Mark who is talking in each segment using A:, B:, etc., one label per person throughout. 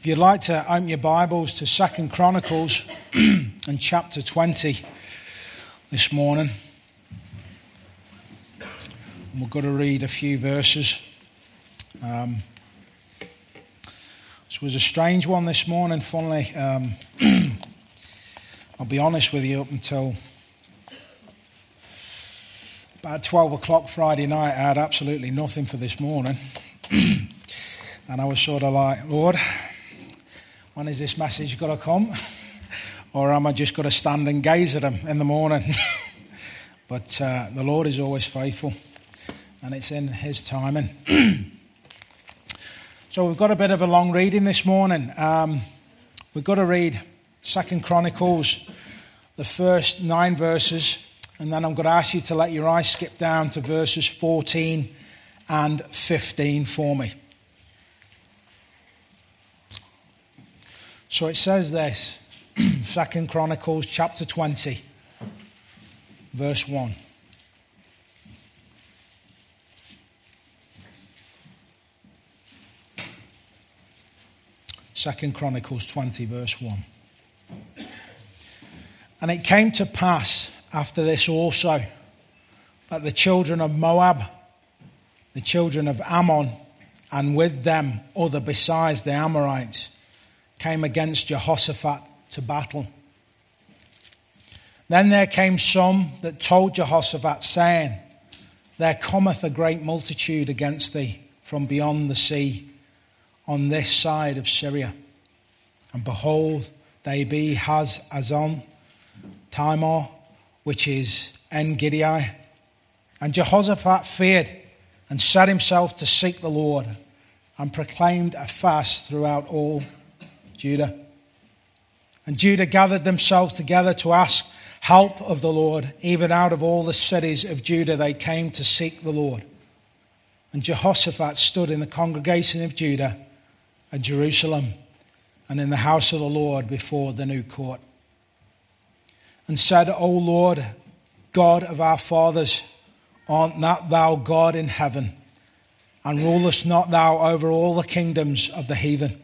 A: If you'd like to open your Bibles to Second Chronicles and chapter 20 this morning, we're going to read a few verses. Um, this was a strange one this morning, funnily. Um, I'll be honest with you, up until about 12 o'clock Friday night, I had absolutely nothing for this morning. and I was sort of like, Lord, when is this message going to come? or am I just going to stand and gaze at him in the morning? but uh, the Lord is always faithful, and it's in his timing. so we've got a bit of a long reading this morning. Um, we've got to read Second Chronicles, the first nine verses, and then I'm going to ask you to let your eyes skip down to verses 14 and 15 for me. So it says this, Second Chronicles chapter 20, verse 1. Second Chronicles 20, verse 1. And it came to pass after this also that the children of Moab, the children of Ammon, and with them other besides the Amorites, came against Jehoshaphat to battle. Then there came some that told Jehoshaphat, saying, There cometh a great multitude against thee from beyond the sea on this side of Syria. And behold, they be Haz Azon, Timor, which is En Gedi. And Jehoshaphat feared and set himself to seek the Lord and proclaimed a fast throughout all Judah. And Judah gathered themselves together to ask help of the Lord. Even out of all the cities of Judah, they came to seek the Lord. And Jehoshaphat stood in the congregation of Judah and Jerusalem and in the house of the Lord before the new court. And said, O Lord, God of our fathers, art not thou God in heaven? And rulest not thou over all the kingdoms of the heathen?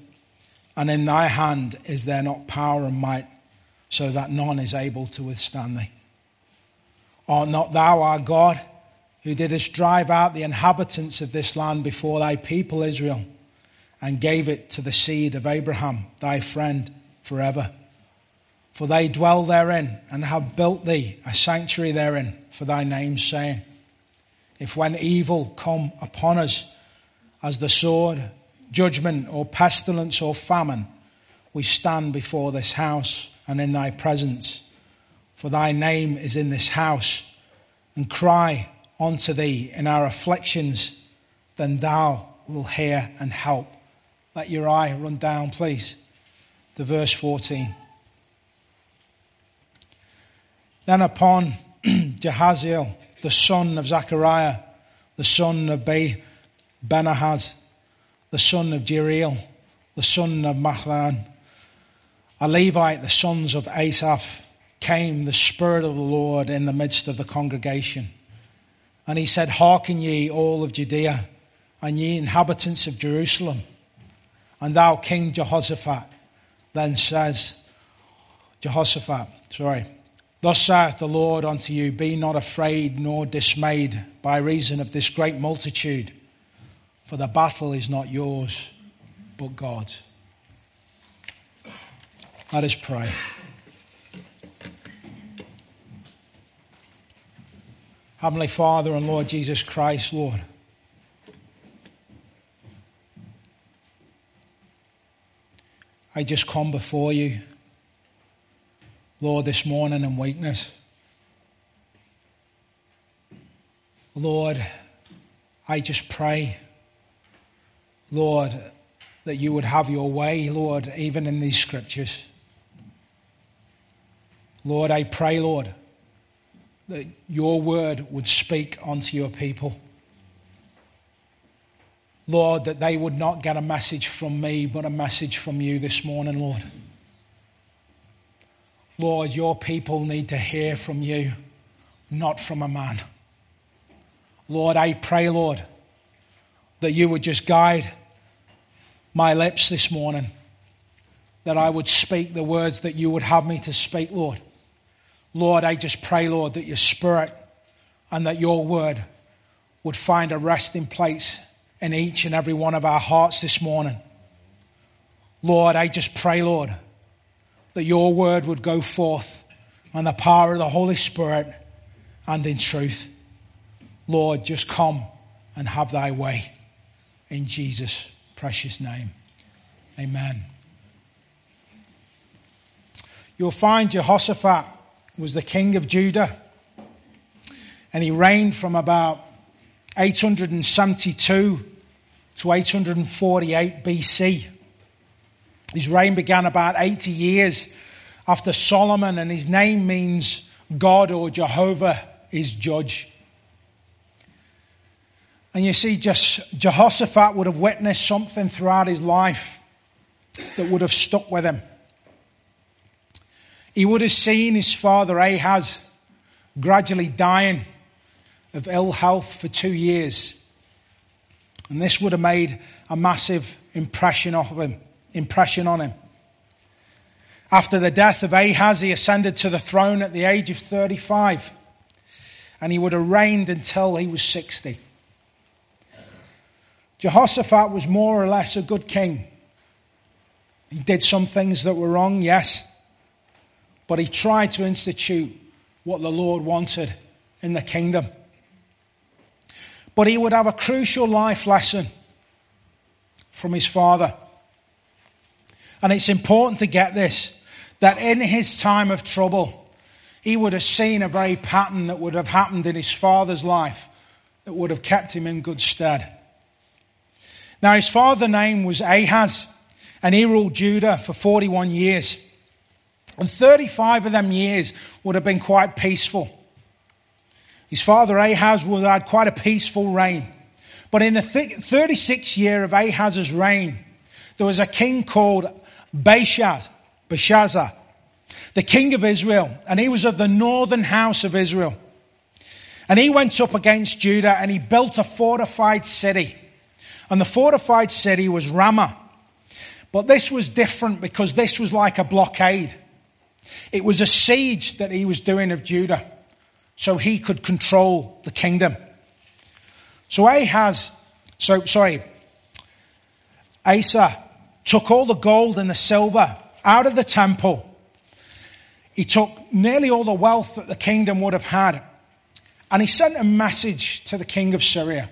A: And in thy hand is there not power and might, so that none is able to withstand thee? Art not thou our God, who didst drive out the inhabitants of this land before thy people Israel, and gave it to the seed of Abraham, thy friend, forever? For they dwell therein, and have built thee a sanctuary therein for thy name's saying, If when evil come upon us, as the sword, judgment or pestilence or famine, we stand before this house and in thy presence. For thy name is in this house, and cry unto thee in our afflictions, then thou will hear and help. Let your eye run down, please, to verse 14. Then upon Jehaziel, the son of Zechariah, the son of Be- Benahaz, the son of Jeriel, the son of Mahlon, a Levite, the sons of Asaph, came the Spirit of the Lord in the midst of the congregation. And he said, Hearken ye, all of Judea, and ye inhabitants of Jerusalem. And thou, King Jehoshaphat, then says, Jehoshaphat, sorry, Thus saith the Lord unto you, Be not afraid nor dismayed by reason of this great multitude for the battle is not yours, but God's. Let us pray. Heavenly Father and Lord Jesus Christ, Lord. I just come before you, Lord, this morning in weakness. Lord, I just pray Lord, that you would have your way, Lord, even in these scriptures. Lord, I pray, Lord, that your word would speak unto your people. Lord, that they would not get a message from me, but a message from you this morning, Lord. Lord, your people need to hear from you, not from a man. Lord, I pray, Lord, that you would just guide my lips this morning that I would speak the words that you would have me to speak, Lord. Lord, I just pray, Lord, that your spirit and that your word would find a resting place in each and every one of our hearts this morning. Lord, I just pray, Lord, that your word would go forth on the power of the Holy Spirit and in truth. Lord, just come and have thy way. In Jesus' precious name. Amen. You'll find Jehoshaphat was the king of Judah, and he reigned from about 872 to 848 BC. His reign began about 80 years after Solomon, and his name means God or Jehovah is judge. And you see, just Jehoshaphat would have witnessed something throughout his life that would have stuck with him. He would have seen his father Ahaz gradually dying of ill health for two years. And this would have made a massive impression of him, impression on him. After the death of Ahaz, he ascended to the throne at the age of 35. And he would have reigned until he was 60. Jehoshaphat was more or less a good king. He did some things that were wrong, yes. But he tried to institute what the Lord wanted in the kingdom. But he would have a crucial life lesson from his father. And it's important to get this that in his time of trouble, he would have seen a very pattern that would have happened in his father's life that would have kept him in good stead. Now, his father's name was Ahaz, and he ruled Judah for 41 years. And 35 of them years would have been quite peaceful. His father Ahaz would have had quite a peaceful reign. But in the 36th year of Ahaz's reign, there was a king called Baasha, the king of Israel, and he was of the northern house of Israel. And he went up against Judah and he built a fortified city. And the fortified city was Ramah. But this was different because this was like a blockade. It was a siege that he was doing of Judah so he could control the kingdom. So Ahaz, so sorry, Asa took all the gold and the silver out of the temple. He took nearly all the wealth that the kingdom would have had. And he sent a message to the king of Syria.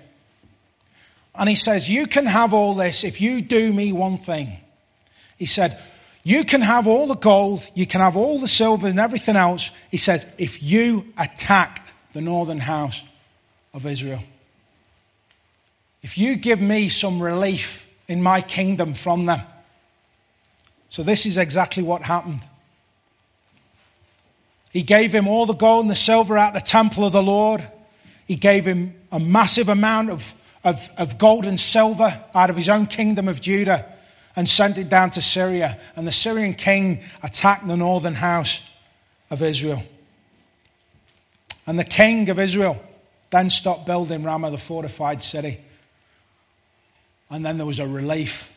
A: And he says, You can have all this if you do me one thing. He said, You can have all the gold, you can have all the silver and everything else. He says, If you attack the northern house of Israel. If you give me some relief in my kingdom from them. So, this is exactly what happened. He gave him all the gold and the silver out the temple of the Lord. He gave him a massive amount of of, of gold and silver out of his own kingdom of Judah and sent it down to Syria. And the Syrian king attacked the northern house of Israel. And the king of Israel then stopped building Ramah, the fortified city. And then there was a relief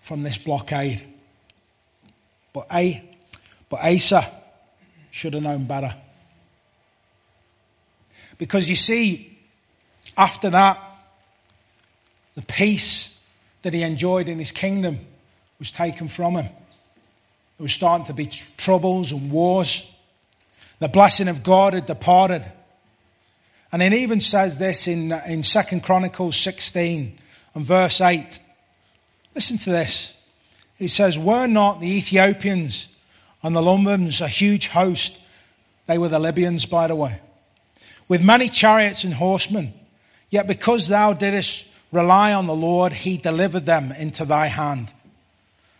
A: from this blockade. But, a, but Asa should have known better. Because you see, after that, the peace that he enjoyed in his kingdom was taken from him. There was starting to be troubles and wars. The blessing of God had departed. And it even says this in, uh, in 2 Chronicles 16 and verse 8. Listen to this. He says, Were not the Ethiopians and the Lubims a huge host? They were the Libyans, by the way. With many chariots and horsemen. Yet because thou didst Rely on the Lord, he delivered them into thy hand.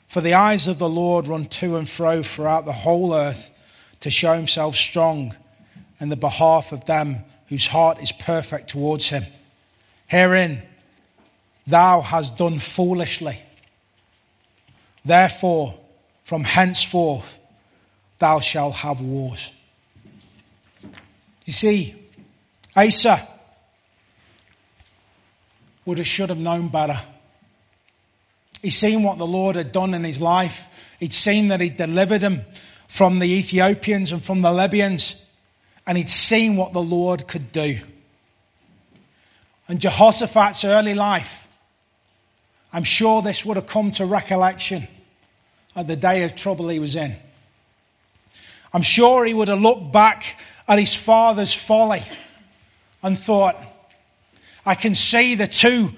A: For the eyes of the Lord run to and fro throughout the whole earth to show himself strong in the behalf of them whose heart is perfect towards him. Herein thou hast done foolishly. Therefore, from henceforth thou shalt have wars. You see, Asa would have should have known better. He'd seen what the Lord had done in his life. He'd seen that he'd delivered him from the Ethiopians and from the Libyans. And he'd seen what the Lord could do. And Jehoshaphat's early life, I'm sure this would have come to recollection at the day of trouble he was in. I'm sure he would have looked back at his father's folly and thought, I can see the two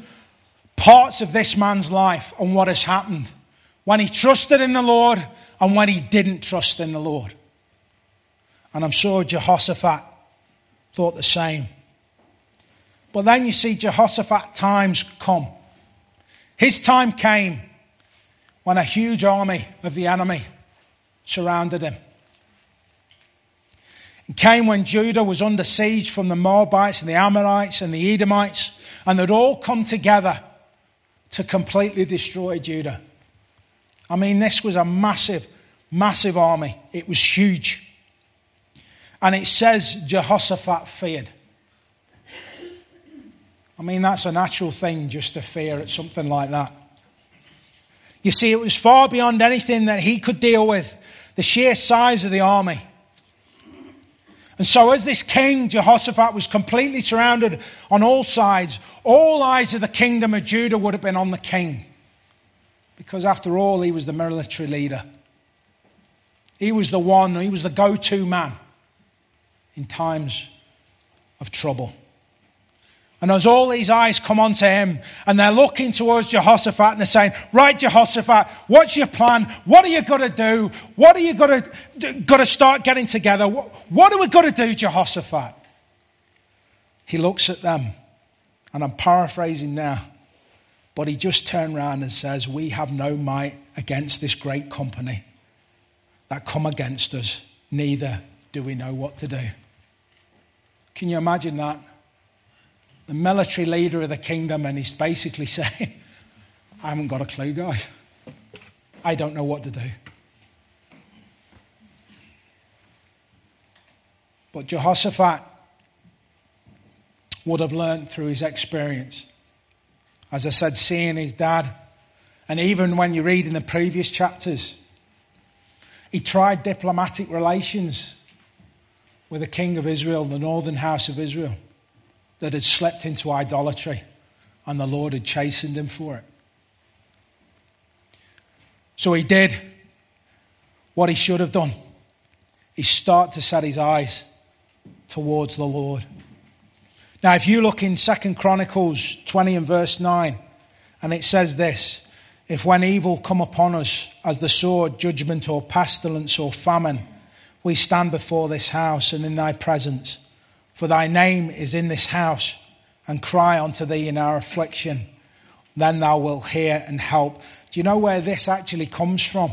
A: parts of this man's life and what has happened when he trusted in the Lord and when he didn't trust in the Lord. And I'm sure Jehoshaphat thought the same. But then you see Jehoshaphat times come. His time came when a huge army of the enemy surrounded him. Came when Judah was under siege from the Moabites and the Ammonites and the Edomites, and they'd all come together to completely destroy Judah. I mean, this was a massive, massive army. It was huge. And it says Jehoshaphat feared. I mean, that's a natural thing just to fear at something like that. You see, it was far beyond anything that he could deal with, the sheer size of the army. And so, as this king, Jehoshaphat, was completely surrounded on all sides, all eyes of the kingdom of Judah would have been on the king. Because, after all, he was the military leader. He was the one, he was the go to man in times of trouble. And as all these eyes come onto him and they're looking towards Jehoshaphat and they're saying, Right, Jehoshaphat, what's your plan? What are you going to do? What are you going to, start getting together? What, what are we going to do, Jehoshaphat? He looks at them, and I'm paraphrasing now, but he just turned around and says, We have no might against this great company that come against us, neither do we know what to do. Can you imagine that? The military leader of the kingdom, and he's basically saying, I haven't got a clue, guys. I don't know what to do. But Jehoshaphat would have learned through his experience. As I said, seeing his dad, and even when you read in the previous chapters, he tried diplomatic relations with the king of Israel, the northern house of Israel that had slipped into idolatry, and the Lord had chastened him for it. So he did what he should have done. He started to set his eyes towards the Lord. Now, if you look in Second Chronicles 20 and verse 9, and it says this If when evil come upon us as the sword, judgment, or pestilence, or famine, we stand before this house and in thy presence, for thy name is in this house, and cry unto thee in our affliction. Then thou wilt hear and help. Do you know where this actually comes from?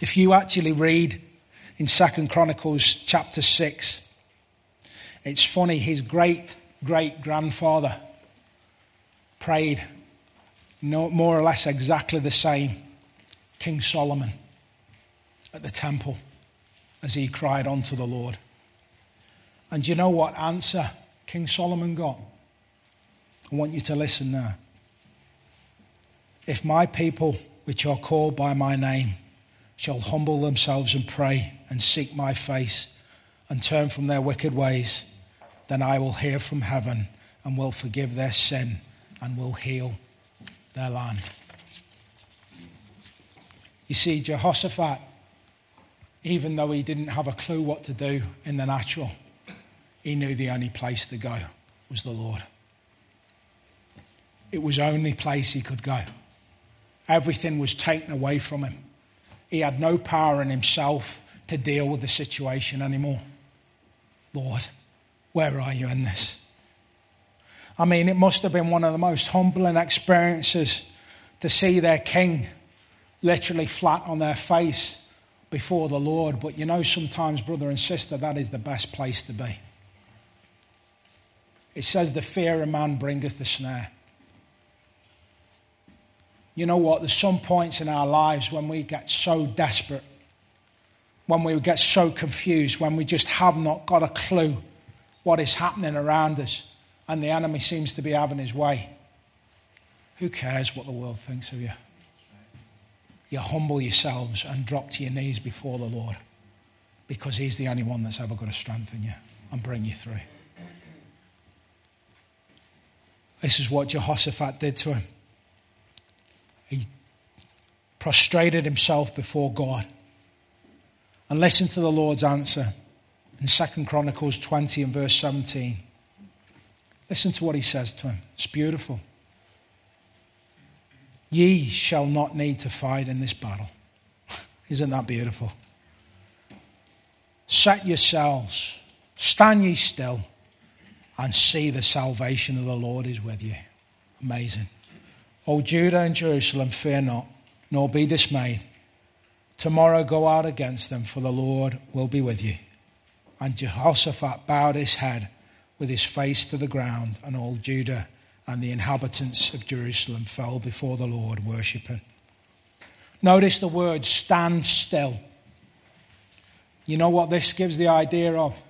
A: If you actually read in Second Chronicles chapter 6, it's funny, his great great grandfather prayed more or less exactly the same, King Solomon, at the temple as he cried unto the Lord. And you know what answer King Solomon got? I want you to listen now. If my people, which are called by my name, shall humble themselves and pray and seek my face and turn from their wicked ways, then I will hear from heaven and will forgive their sin and will heal their land. You see, Jehoshaphat, even though he didn't have a clue what to do in the natural, he knew the only place to go was the Lord. It was the only place he could go. Everything was taken away from him. He had no power in himself to deal with the situation anymore. Lord, where are you in this? I mean, it must have been one of the most humbling experiences to see their king literally flat on their face before the Lord. But you know, sometimes, brother and sister, that is the best place to be. It says, The fear of man bringeth the snare. You know what? There's some points in our lives when we get so desperate, when we get so confused, when we just have not got a clue what is happening around us, and the enemy seems to be having his way. Who cares what the world thinks of you? You humble yourselves and drop to your knees before the Lord because He's the only one that's ever going to strengthen you and bring you through. This is what Jehoshaphat did to him. He prostrated himself before God and listened to the Lord's answer in 2 Chronicles 20 and verse 17. Listen to what he says to him. It's beautiful. Ye shall not need to fight in this battle. Isn't that beautiful? Set yourselves, stand ye still, and see the salvation of the Lord is with you. Amazing. O Judah and Jerusalem, fear not, nor be dismayed. Tomorrow go out against them, for the Lord will be with you. And Jehoshaphat bowed his head with his face to the ground, and all Judah and the inhabitants of Jerusalem fell before the Lord, worshipping. Notice the word stand still. You know what this gives the idea of?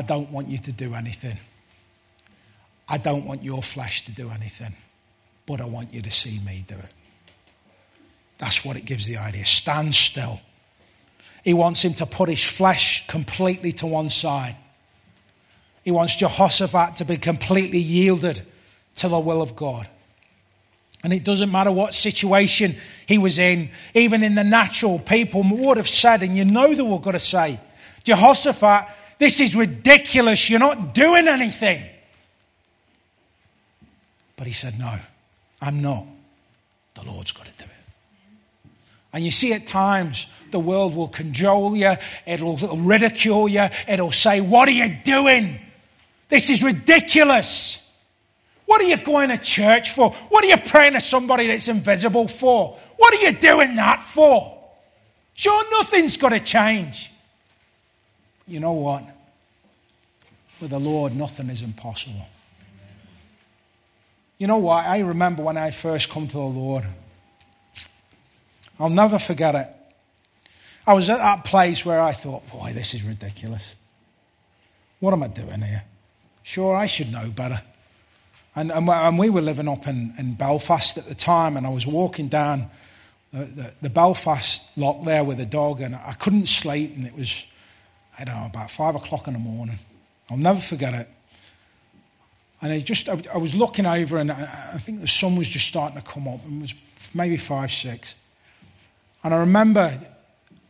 A: I don't want you to do anything. I don't want your flesh to do anything, but I want you to see me do it. That's what it gives the idea. Stand still. He wants him to put his flesh completely to one side. He wants Jehoshaphat to be completely yielded to the will of God. And it doesn't matter what situation he was in, even in the natural, people would have said, and you know they were going to say, Jehoshaphat, this is ridiculous. You're not doing anything. But he said, No, I'm not. The Lord's got to do it. And you see, at times, the world will cajole you, it'll ridicule you, it'll say, What are you doing? This is ridiculous. What are you going to church for? What are you praying to somebody that's invisible for? What are you doing that for? Sure, nothing's got to change. You know what? With the Lord, nothing is impossible. You know what? I remember when I first come to the Lord. I'll never forget it. I was at that place where I thought, boy, this is ridiculous. What am I doing here? Sure, I should know better. And, and, and we were living up in, in, Belfast at the time, and I was walking down the, the, the, Belfast Lough there with a dog, and I couldn't sleep, and it was, I don't know, about five o'clock in the morning. I'll never forget it. And I just, I, I was looking over, and I, I, think the sun was just starting to come up. It was maybe five, six. And I remember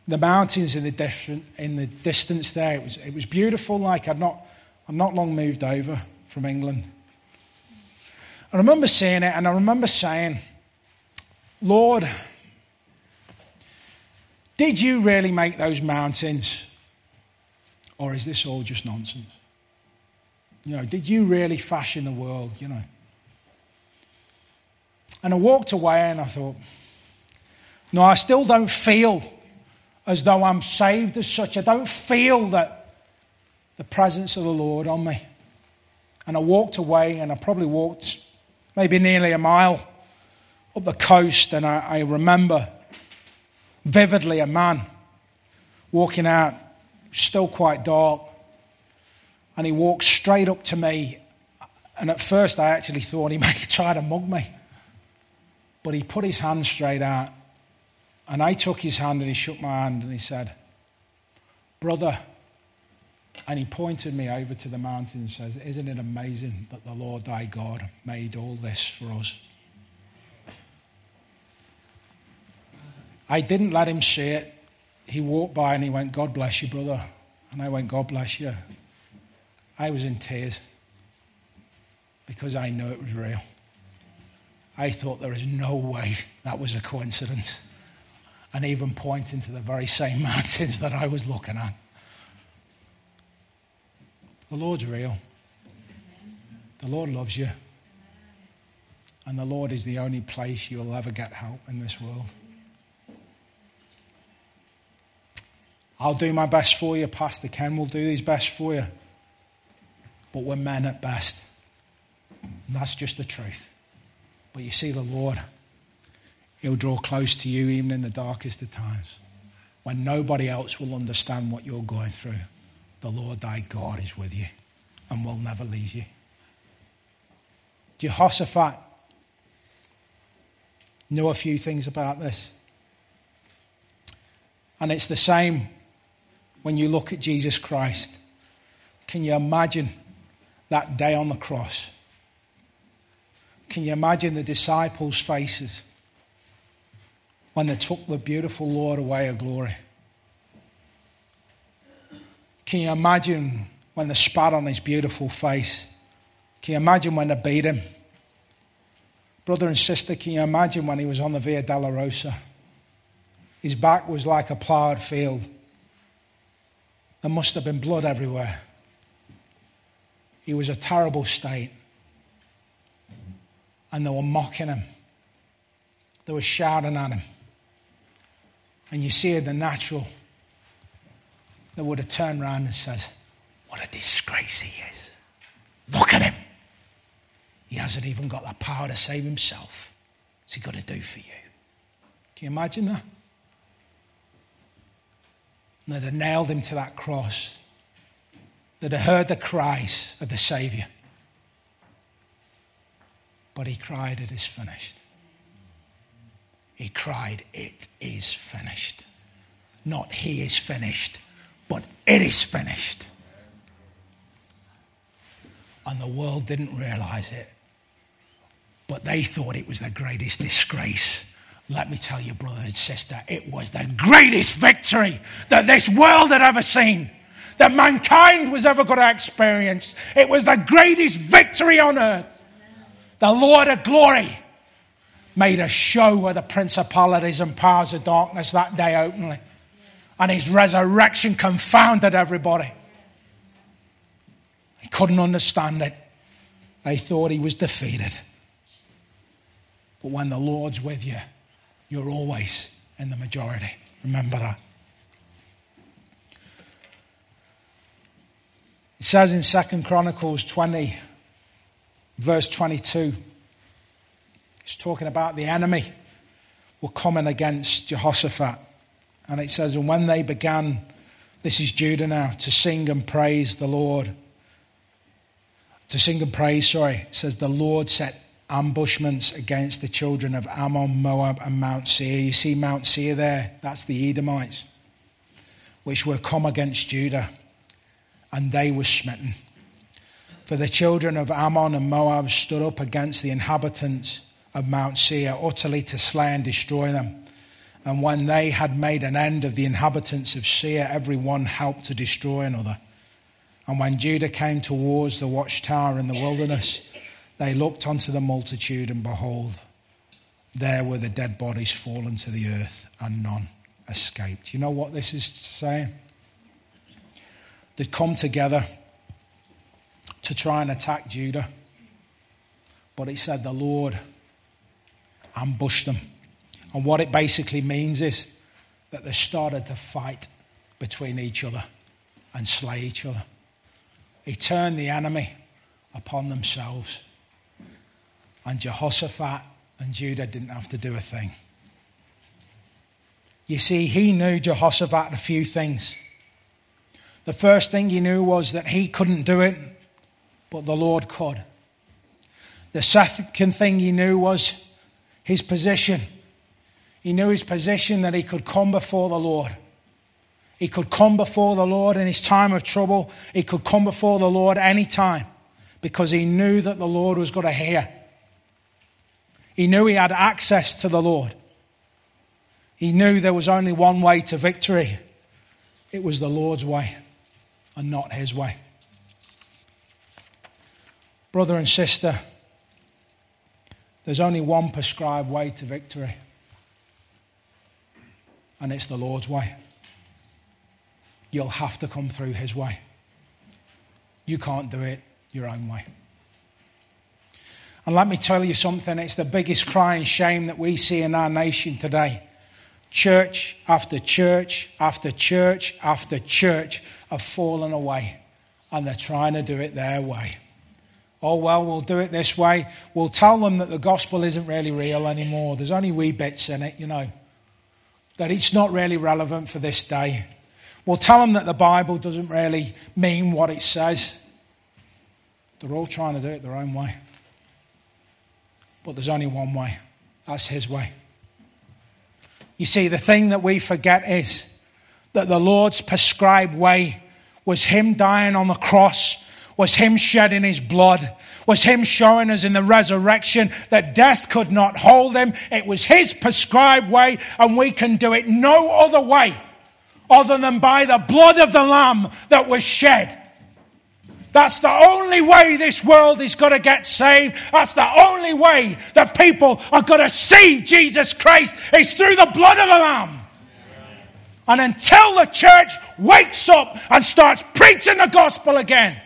A: the mountains in the, distance, in the distance there. It was, it was beautiful, like I'd not I'd not long moved over from England. I remember seeing it and I remember saying, Lord, did you really make those mountains? Or is this all just nonsense? You know, did you really fashion the world? You know. And I walked away and I thought, no, I still don't feel as though I'm saved as such. I don't feel that the presence of the Lord on me. And I walked away, and I probably walked maybe nearly a mile up the coast, and I, I remember vividly a man walking out, still quite dark, and he walked straight up to me. And at first, I actually thought he might try to mug me. But he put his hand straight out, and I took his hand and he shook my hand and he said, Brother, and he pointed me over to the mountain and says, Isn't it amazing that the Lord thy God made all this for us? I didn't let him see it. He walked by and he went, God bless you, brother. And I went, God bless you. I was in tears because I knew it was real. I thought there is no way that was a coincidence. And even pointing to the very same mountains that I was looking at. The Lord's real. The Lord loves you. And the Lord is the only place you'll ever get help in this world. I'll do my best for you. Pastor Ken will do his best for you. But we're men at best. And that's just the truth. But you see, the Lord, He'll draw close to you even in the darkest of times when nobody else will understand what you're going through the Lord thy God is with you and will never leave you. Jehoshaphat know a few things about this. And it's the same when you look at Jesus Christ. Can you imagine that day on the cross? Can you imagine the disciples' faces when they took the beautiful Lord away of glory? Can you imagine when they spat on his beautiful face? Can you imagine when they beat him? Brother and sister, can you imagine when he was on the Via Dolorosa? His back was like a ploughed field. There must have been blood everywhere. He was a terrible state and they were mocking him. They were shouting at him. And you see the natural, they would have turned around and said, What a disgrace he is. Look at him. He hasn't even got the power to save himself. What's he got to do for you? Can you imagine that? And they'd have nailed him to that cross. Have heard the cries of the Saviour. But he cried, It is finished. He cried, It is finished. Not he is finished, but it is finished. And the world didn't realize it. But they thought it was the greatest disgrace. Let me tell you, brother and sister, it was the greatest victory that this world had ever seen, that mankind was ever going to experience. It was the greatest victory on earth the Lord of glory, made a show of the principalities and powers of darkness that day openly. And his resurrection confounded everybody. They couldn't understand it. They thought he was defeated. But when the Lord's with you, you're always in the majority. Remember that. It says in Second Chronicles 20, verse 22. it's talking about the enemy were coming against Jehoshaphat. And it says, And when they began, this is Judah now, to sing and praise the Lord. To sing and praise, sorry, it says, The Lord set ambushments against the children of Ammon, Moab, and Mount Seir. You see Mount Seir there? That's the Edomites, which were come against Judah, and they were smitten. For the children of Ammon and Moab stood up against the inhabitants of Mount Seir, utterly to slay and destroy them. And when they had made an end of the inhabitants of Seir, every one helped to destroy another. And when Judah came towards the watchtower in the wilderness, they looked unto the multitude, and behold, there were the dead bodies fallen to the earth, and none escaped. You know what this is saying? They'd come together to try and attack Judah. But it said the Lord ambushed them. And what it basically means is that they started to fight between each other and slay each other. He turned the enemy upon themselves. And Jehoshaphat and Judah didn't have to do a thing. You see, he knew Jehoshaphat a few things. The first thing he knew was that he couldn't do it but the Lord could. The second thing he knew was his position. He knew his position that he could come before the Lord. He could come before the Lord in his time of trouble. He could come before the Lord any time because he knew that the Lord was going to hear. He knew he had access to the Lord. He knew there was only one way to victory. It was the Lord's way and not his way. Brother and sister, there's only one prescribed way to victory, and it's the Lord's way. You'll have to come through His way. You can't do it your own way. And let me tell you something, it's the biggest crying shame that we see in our nation today. Church after church after church after church have fallen away, and they're trying to do it their way. Oh, well, we'll do it this way. We'll tell them that the gospel isn't really real anymore. There's only wee bits in it, you know. That it's not really relevant for this day. We'll tell them that the Bible doesn't really mean what it says. They're all trying to do it their own way. But there's only one way, That's His way. You see, the thing that we forget is that the Lord's prescribed way was Him dying on the cross, was Him shedding His blood, was Him showing us in the resurrection that death could not hold Him. It was His prescribed way, and we can do it no other way other than by the blood of the Lamb that was shed. That's the only way this world is going to get saved. That's the only way that people are going to see Jesus Christ is through the blood of the Lamb. And until the church wakes up and starts preaching the gospel again,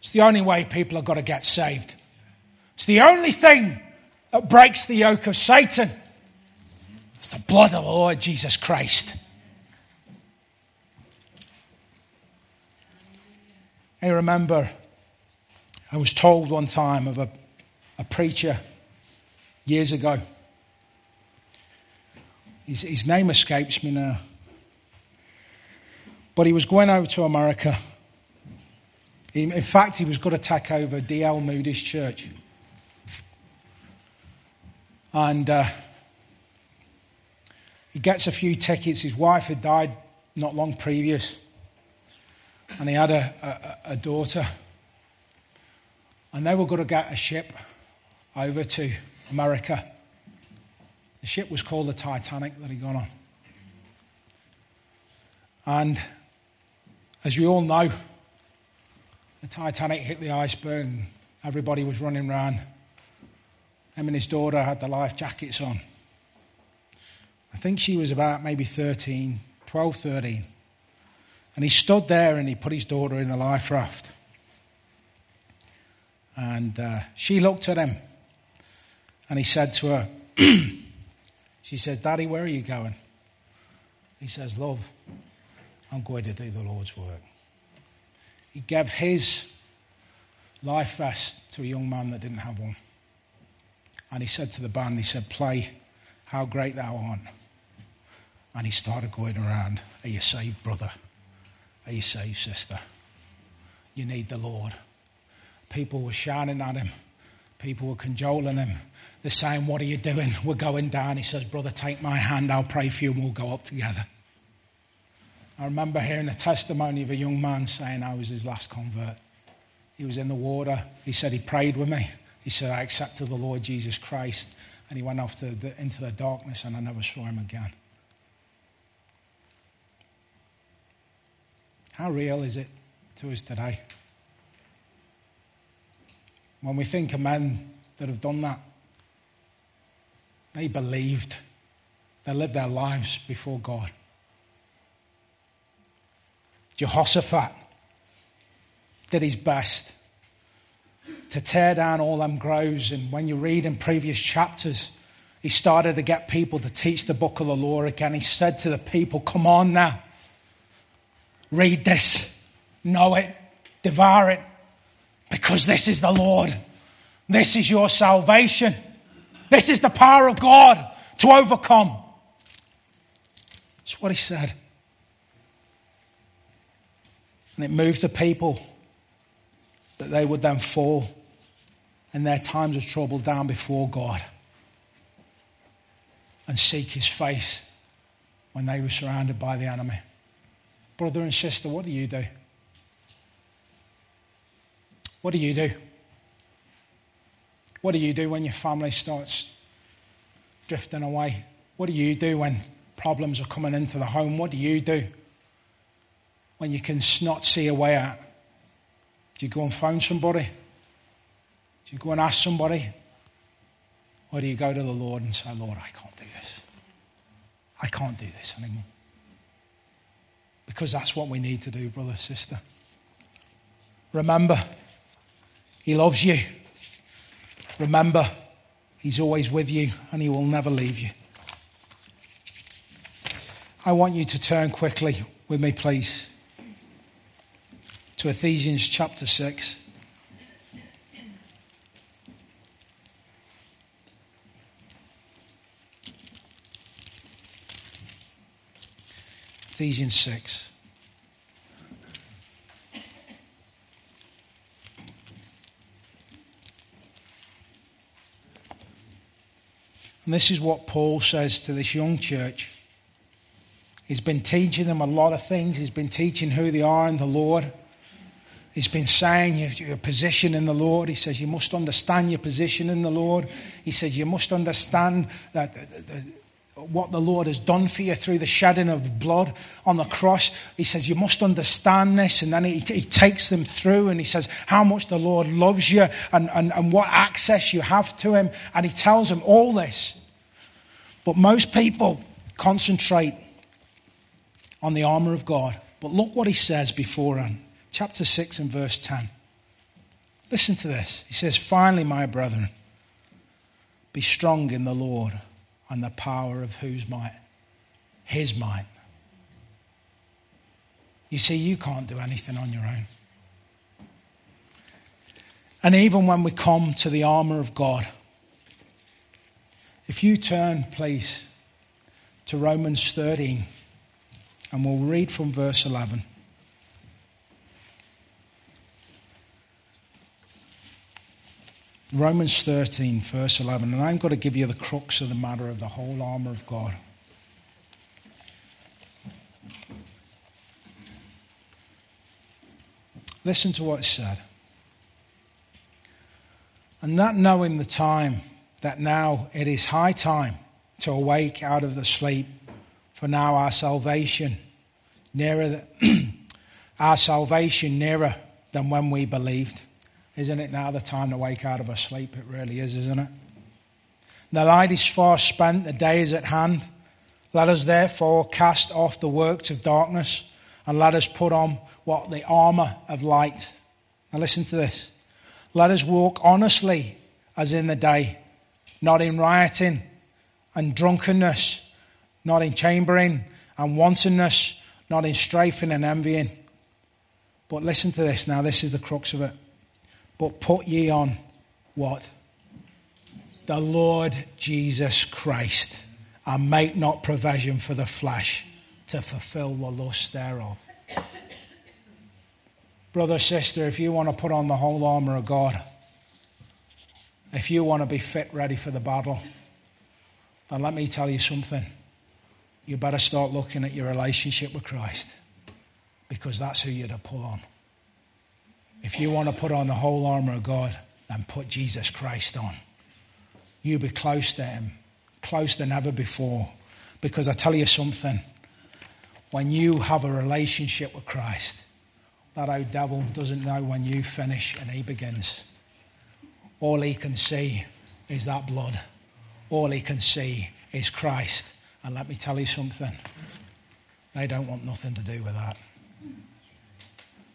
A: it's the only way people are going to get saved. It's the only thing that breaks the yoke of Satan. It's the blood of the Lord Jesus Christ. I remember I was told one time of a, a preacher years ago. His, his name escapes me now. But he was going over to America. In fact, he was going to take over D.L. Moody's church. And uh, he gets a few tickets. His wife had died not long previous and he had a, a, a daughter. And they were going to get a ship over to America. The ship was called the Titanic that he got on. And as you all know, the Titanic hit the iceberg and everybody was running around. Him and his daughter had the life jackets on. I think she was about maybe 13, 12, 13. And he stood there and he put his daughter in the life raft. And uh, she looked at him and he said to her, She says, Daddy, where are you going? He says, Love, I'm going to do the Lord's work. He gave his life vest to a young man that didn't have one. And he said to the band, He said, Play How Great Thou Art. And he started going around, Are you saved, brother? Are you saved, sister? You need the Lord. People were shouting at him. People were cajoling him. They're saying, What are you doing? We're going down. He says, Brother, take my hand. I'll pray for you and we'll go up together. I remember hearing a testimony of a young man saying I was his last convert. He was in the water. He said he prayed with me. He said, I accepted the Lord Jesus Christ. And he went off the, into the darkness and I never saw him again. How real is it to us today? When we think of men that have done that, they believed, they lived their lives before God. Jehoshaphat did his best to tear down all them groves. And when you read in previous chapters, he started to get people to teach the book of the law again. He said to the people, Come on now. Read this, know it, devour it, because this is the Lord. This is your salvation. This is the power of God to overcome. That's what he said. And it moved the people that they would then fall in their times of trouble down before God and seek his face when they were surrounded by the enemy. Brother and sister, what do you do? What do you do? What do you do when your family starts drifting away? What do you do when problems are coming into the home? What do you do when you can not see a way out? Do you go and phone somebody? Do you go and ask somebody? Or do you go to the Lord and say, Lord, I can't do this. I can't do this anymore. Because that's what we need to do, brother, sister. Remember, He loves you. Remember, He's always with you and He will never leave you. I want you to turn quickly with me, please, to Ephesians chapter 6. Ephesians 6. And this is what Paul says to this young church. He's been teaching them a lot of things. He's been teaching who they are in the Lord. He's been saying your position in the Lord. He says you must understand your position in the Lord. He says you must understand that what the Lord has done for you through the shedding of blood on the cross. He says, You must understand this. And then he, he takes them through and he says, How much the Lord loves you and, and, and what access you have to him. And he tells them all this. But most people concentrate on the armor of God. But look what he says beforehand. Chapter 6 and verse 10. Listen to this. He says, Finally, my brethren, be strong in the Lord and the power of whose might? His might. You see, you can't do anything on your own. And even when we come to the armour of God, if you turn, please, to Romans 13, and we'll read from verse 11. Romans 13, verse 11. And I'm going to give you the crux of the matter of the whole armour of God. Listen to what it said. And that knowing the time, that now it is high time to awake out of the sleep, for now our salvation nearer, our salvation nearer than when we believed. Isn't it now the time to wake out of our sleep? It really is, isn't it? The night is far spent, the day is at hand. Let us therefore cast off the works of darkness and let us put on what? The armour of light. Now listen to this. Let us walk honestly as in the day, not in rioting and drunkenness, not in chambering and wantonness, not in strafing and envying. But listen to this now, this is the crux of it. But put ye on what? The Lord Jesus Christ, and make not provision for the flesh to fulfill the lust thereof. Brother, sister, if you want to put on the whole armour of God, if you want to be fit, ready for the battle, then let me tell you something. You better start looking at your relationship with Christ because that's who you're to pull on. If you want to put on the whole armor of God, then put Jesus Christ on. You be close to Him, close than ever before. Because I tell you something, when you have a relationship with Christ, that old devil doesn't know when you finish and he begins. All he can see is that blood. All he can see is Christ. And let me tell you something, they don't want nothing to do with that.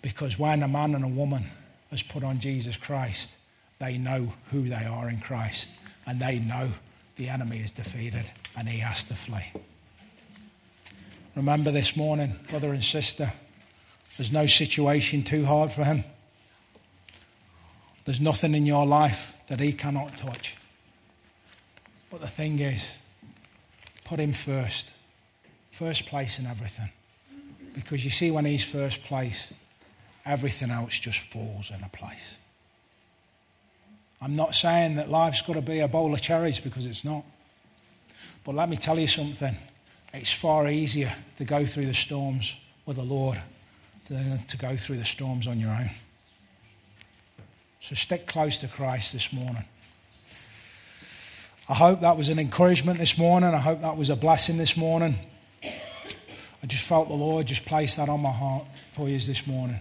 A: Because when a man and a woman has put on Jesus Christ, they know who they are in Christ. And they know the enemy is defeated and he has to flee. Remember this morning, brother and sister, there's no situation too hard for him. There's nothing in your life that he cannot touch. But the thing is, put him first. First place in everything. Because you see, when he's first place, everything else just falls in a place. I'm not saying that life's got to be a bowl of cherries because it's not. But let me tell you something. It's far easier to go through the storms with the Lord than to go through the storms on your own. So stick close to Christ this morning. I hope that was an encouragement this morning. I hope that was a blessing this morning. I just felt the Lord just place that on my heart for you this morning.